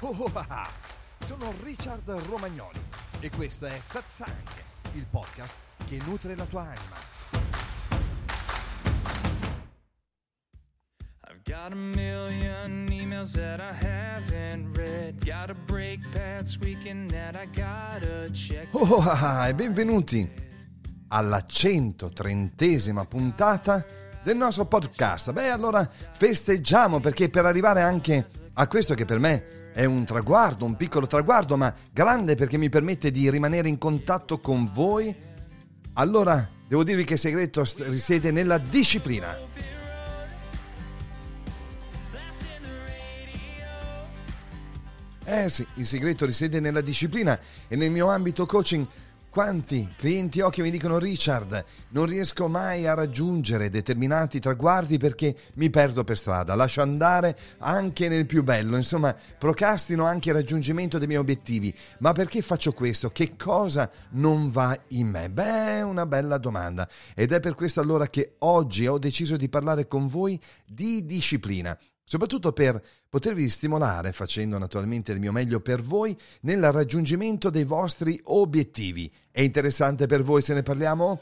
Oh, oh, ah, ah. Sono Richard Romagnoli e questo è Satsang, il podcast che nutre la tua anima. I've got a million emails that I haven't read. Gotta break paths weekend that I gotta check. Oh, oh, ah, ah, e benvenuti alla 130esima puntata del nostro podcast. Beh, allora festeggiamo perché per arrivare anche a questo che per me è un traguardo, un piccolo traguardo, ma grande perché mi permette di rimanere in contatto con voi, allora devo dirvi che il segreto risiede nella disciplina. Eh sì, il segreto risiede nella disciplina e nel mio ambito coaching quanti clienti ho che mi dicono Richard, non riesco mai a raggiungere determinati traguardi perché mi perdo per strada, lascio andare anche nel più bello, insomma procrastino anche il raggiungimento dei miei obiettivi. Ma perché faccio questo? Che cosa non va in me? Beh, una bella domanda. Ed è per questo allora che oggi ho deciso di parlare con voi di disciplina soprattutto per potervi stimolare, facendo naturalmente il mio meglio per voi, nel raggiungimento dei vostri obiettivi. È interessante per voi se ne parliamo?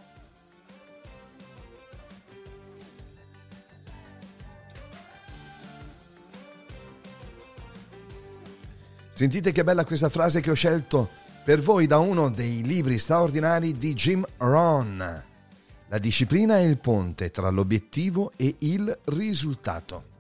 Sentite che bella questa frase che ho scelto per voi da uno dei libri straordinari di Jim Rohn. La disciplina è il ponte tra l'obiettivo e il risultato.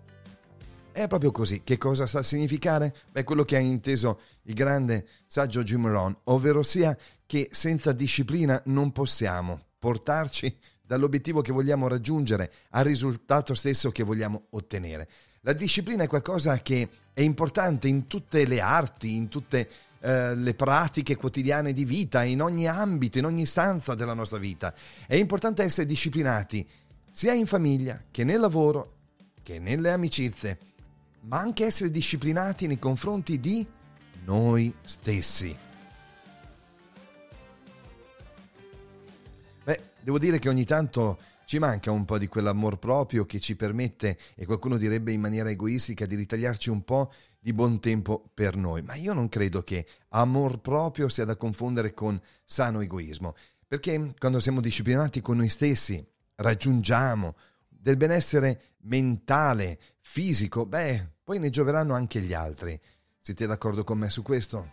È proprio così. Che cosa sta a significare? Beh, quello che ha inteso il grande saggio Jim Rohn, ovvero sia che senza disciplina non possiamo portarci dall'obiettivo che vogliamo raggiungere al risultato stesso che vogliamo ottenere. La disciplina è qualcosa che è importante in tutte le arti, in tutte eh, le pratiche quotidiane di vita, in ogni ambito, in ogni stanza della nostra vita. È importante essere disciplinati sia in famiglia che nel lavoro che nelle amicizie ma anche essere disciplinati nei confronti di noi stessi. Beh, devo dire che ogni tanto ci manca un po' di quell'amor proprio che ci permette, e qualcuno direbbe in maniera egoistica, di ritagliarci un po' di buon tempo per noi. Ma io non credo che amor proprio sia da confondere con sano egoismo, perché quando siamo disciplinati con noi stessi, raggiungiamo del benessere mentale, fisico, beh, poi ne gioveranno anche gli altri. Siete d'accordo con me su questo?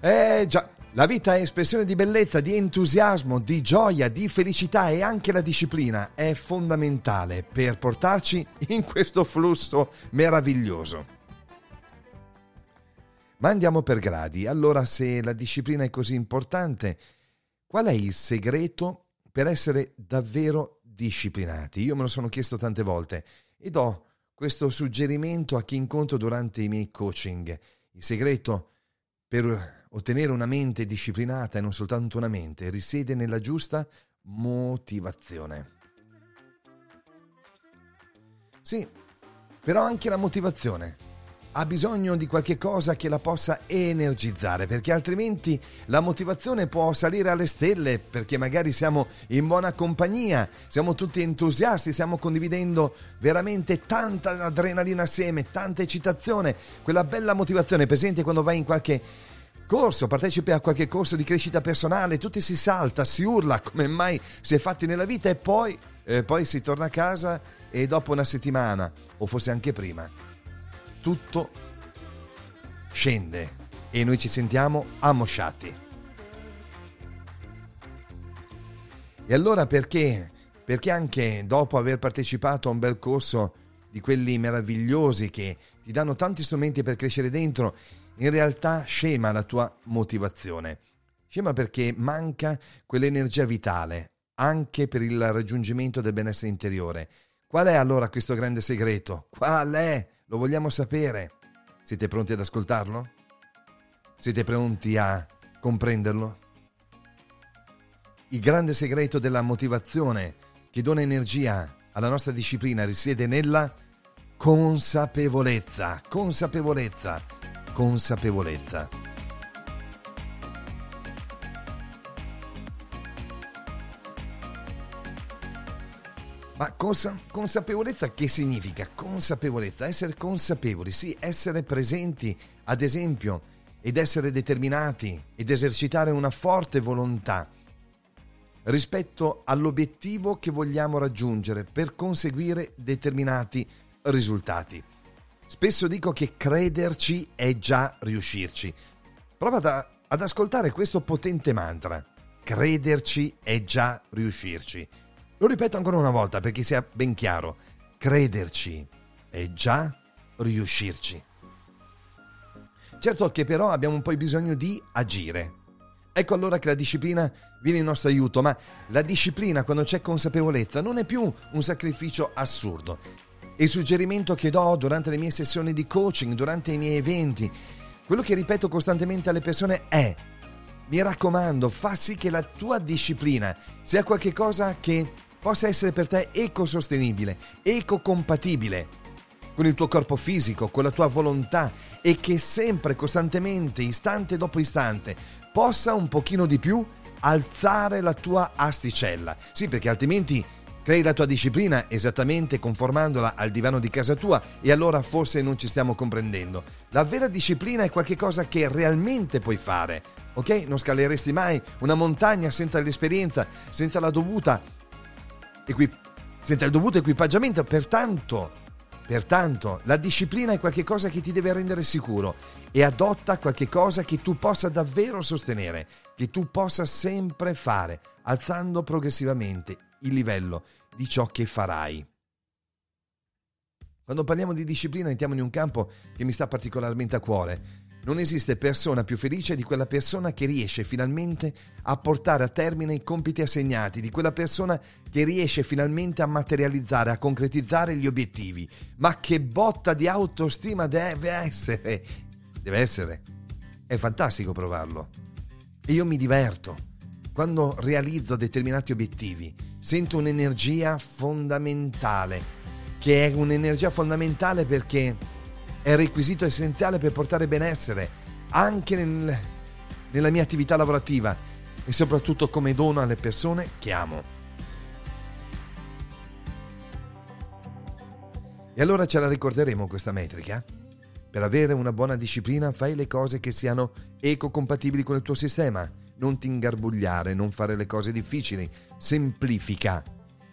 Eh già, la vita è espressione di bellezza, di entusiasmo, di gioia, di felicità e anche la disciplina è fondamentale per portarci in questo flusso meraviglioso. Ma andiamo per gradi. Allora, se la disciplina è così importante, qual è il segreto per essere davvero disciplinati. Io me lo sono chiesto tante volte e do questo suggerimento a chi incontro durante i miei coaching. Il segreto per ottenere una mente disciplinata e non soltanto una mente risiede nella giusta motivazione. Sì, però anche la motivazione ha bisogno di qualche cosa che la possa energizzare, perché altrimenti la motivazione può salire alle stelle, perché magari siamo in buona compagnia, siamo tutti entusiasti, stiamo condividendo veramente tanta adrenalina assieme, tanta eccitazione, quella bella motivazione. Presente quando vai in qualche corso, partecipi a qualche corso di crescita personale, tutti si salta, si urla come mai si è fatti nella vita e poi, eh, poi si torna a casa e dopo una settimana, o forse anche prima, tutto scende e noi ci sentiamo ammosciati. E allora perché? Perché anche dopo aver partecipato a un bel corso di quelli meravigliosi che ti danno tanti strumenti per crescere dentro, in realtà scema la tua motivazione. Scema perché manca quell'energia vitale, anche per il raggiungimento del benessere interiore. Qual è allora questo grande segreto? Qual è? Lo vogliamo sapere. Siete pronti ad ascoltarlo? Siete pronti a comprenderlo? Il grande segreto della motivazione che dona energia alla nostra disciplina risiede nella consapevolezza, consapevolezza, consapevolezza. Ma consa- consapevolezza che significa? Consapevolezza, essere consapevoli, sì, essere presenti, ad esempio, ed essere determinati ed esercitare una forte volontà rispetto all'obiettivo che vogliamo raggiungere per conseguire determinati risultati. Spesso dico che crederci è già riuscirci. Prova ad, ad ascoltare questo potente mantra. Crederci è già riuscirci. Lo ripeto ancora una volta perché sia ben chiaro. Crederci è già riuscirci. Certo che però abbiamo un po' bisogno di agire. Ecco allora che la disciplina viene in nostro aiuto, ma la disciplina quando c'è consapevolezza non è più un sacrificio assurdo. Il suggerimento che do durante le mie sessioni di coaching, durante i miei eventi, quello che ripeto costantemente alle persone è mi raccomando, fa sì che la tua disciplina sia qualcosa che possa essere per te ecosostenibile, ecocompatibile con il tuo corpo fisico, con la tua volontà e che sempre, costantemente, istante dopo istante, possa un pochino di più alzare la tua asticella. Sì, perché altrimenti crei la tua disciplina esattamente conformandola al divano di casa tua e allora forse non ci stiamo comprendendo. La vera disciplina è qualcosa che realmente puoi fare. Ok? Non scaleresti mai una montagna senza l'esperienza, senza la dovuta equip- senza il dovuto equipaggiamento, pertanto Pertanto, la disciplina è qualcosa che ti deve rendere sicuro e adotta qualcosa che tu possa davvero sostenere, che tu possa sempre fare, alzando progressivamente il livello di ciò che farai. Quando parliamo di disciplina entriamo in un campo che mi sta particolarmente a cuore, non esiste persona più felice di quella persona che riesce finalmente a portare a termine i compiti assegnati, di quella persona che riesce finalmente a materializzare, a concretizzare gli obiettivi. Ma che botta di autostima deve essere! Deve essere. È fantastico provarlo. E io mi diverto. Quando realizzo determinati obiettivi, sento un'energia fondamentale, che è un'energia fondamentale perché è requisito essenziale per portare benessere anche nel, nella mia attività lavorativa e soprattutto come dono alle persone che amo. E allora ce la ricorderemo questa metrica? Per avere una buona disciplina fai le cose che siano ecocompatibili con il tuo sistema. Non ti ingarbugliare, non fare le cose difficili. Semplifica,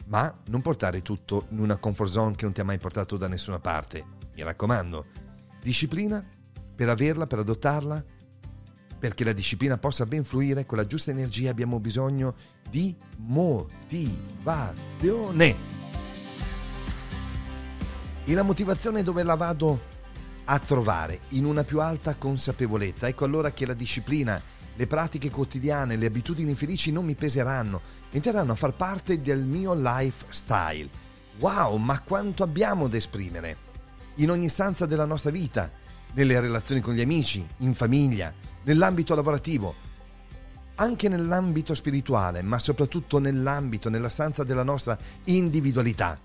ma non portare tutto in una comfort zone che non ti ha mai portato da nessuna parte. Mi raccomando, Disciplina, per averla, per adottarla, perché la disciplina possa ben fluire con la giusta energia abbiamo bisogno di motivazione. E la motivazione dove la vado a trovare? In una più alta consapevolezza. Ecco allora che la disciplina, le pratiche quotidiane, le abitudini felici non mi peseranno, entreranno a far parte del mio lifestyle. Wow, ma quanto abbiamo da esprimere! In ogni stanza della nostra vita, nelle relazioni con gli amici, in famiglia, nell'ambito lavorativo, anche nell'ambito spirituale, ma soprattutto nell'ambito, nella stanza della nostra individualità.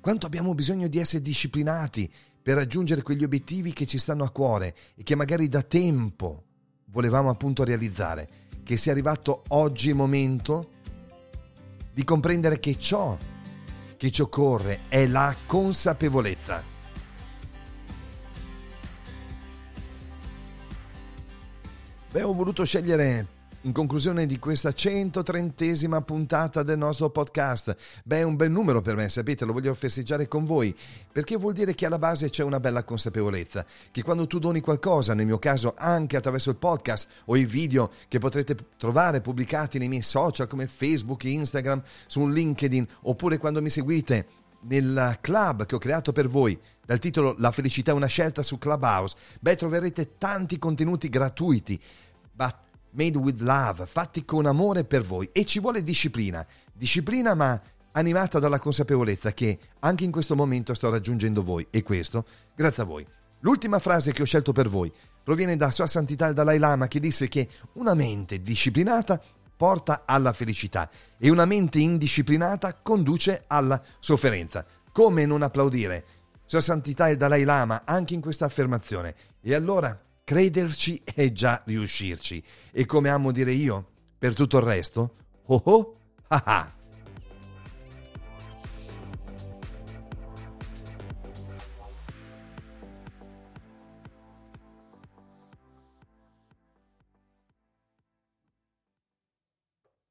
Quanto abbiamo bisogno di essere disciplinati per raggiungere quegli obiettivi che ci stanno a cuore e che magari da tempo volevamo appunto realizzare, che sia arrivato oggi il momento di comprendere che ciò che ci occorre è la consapevolezza Ho voluto scegliere in conclusione di questa 130esima puntata del nostro podcast, beh, è un bel numero per me, sapete, lo voglio festeggiare con voi, perché vuol dire che alla base c'è una bella consapevolezza, che quando tu doni qualcosa, nel mio caso anche attraverso il podcast o i video che potrete trovare pubblicati nei miei social come Facebook, Instagram, su LinkedIn, oppure quando mi seguite nel club che ho creato per voi dal titolo La felicità è una scelta su Clubhouse, beh troverete tanti contenuti gratuiti but made with love, fatti con amore per voi. E ci vuole disciplina, disciplina ma animata dalla consapevolezza che anche in questo momento sto raggiungendo voi. E questo grazie a voi. L'ultima frase che ho scelto per voi proviene da Sua Santità il Dalai Lama che disse che una mente disciplinata porta alla felicità e una mente indisciplinata conduce alla sofferenza. Come non applaudire Sua Santità il Dalai Lama anche in questa affermazione? E allora Crederci è già riuscirci. E come amo dire io, per tutto il resto, oh oh, ah ah.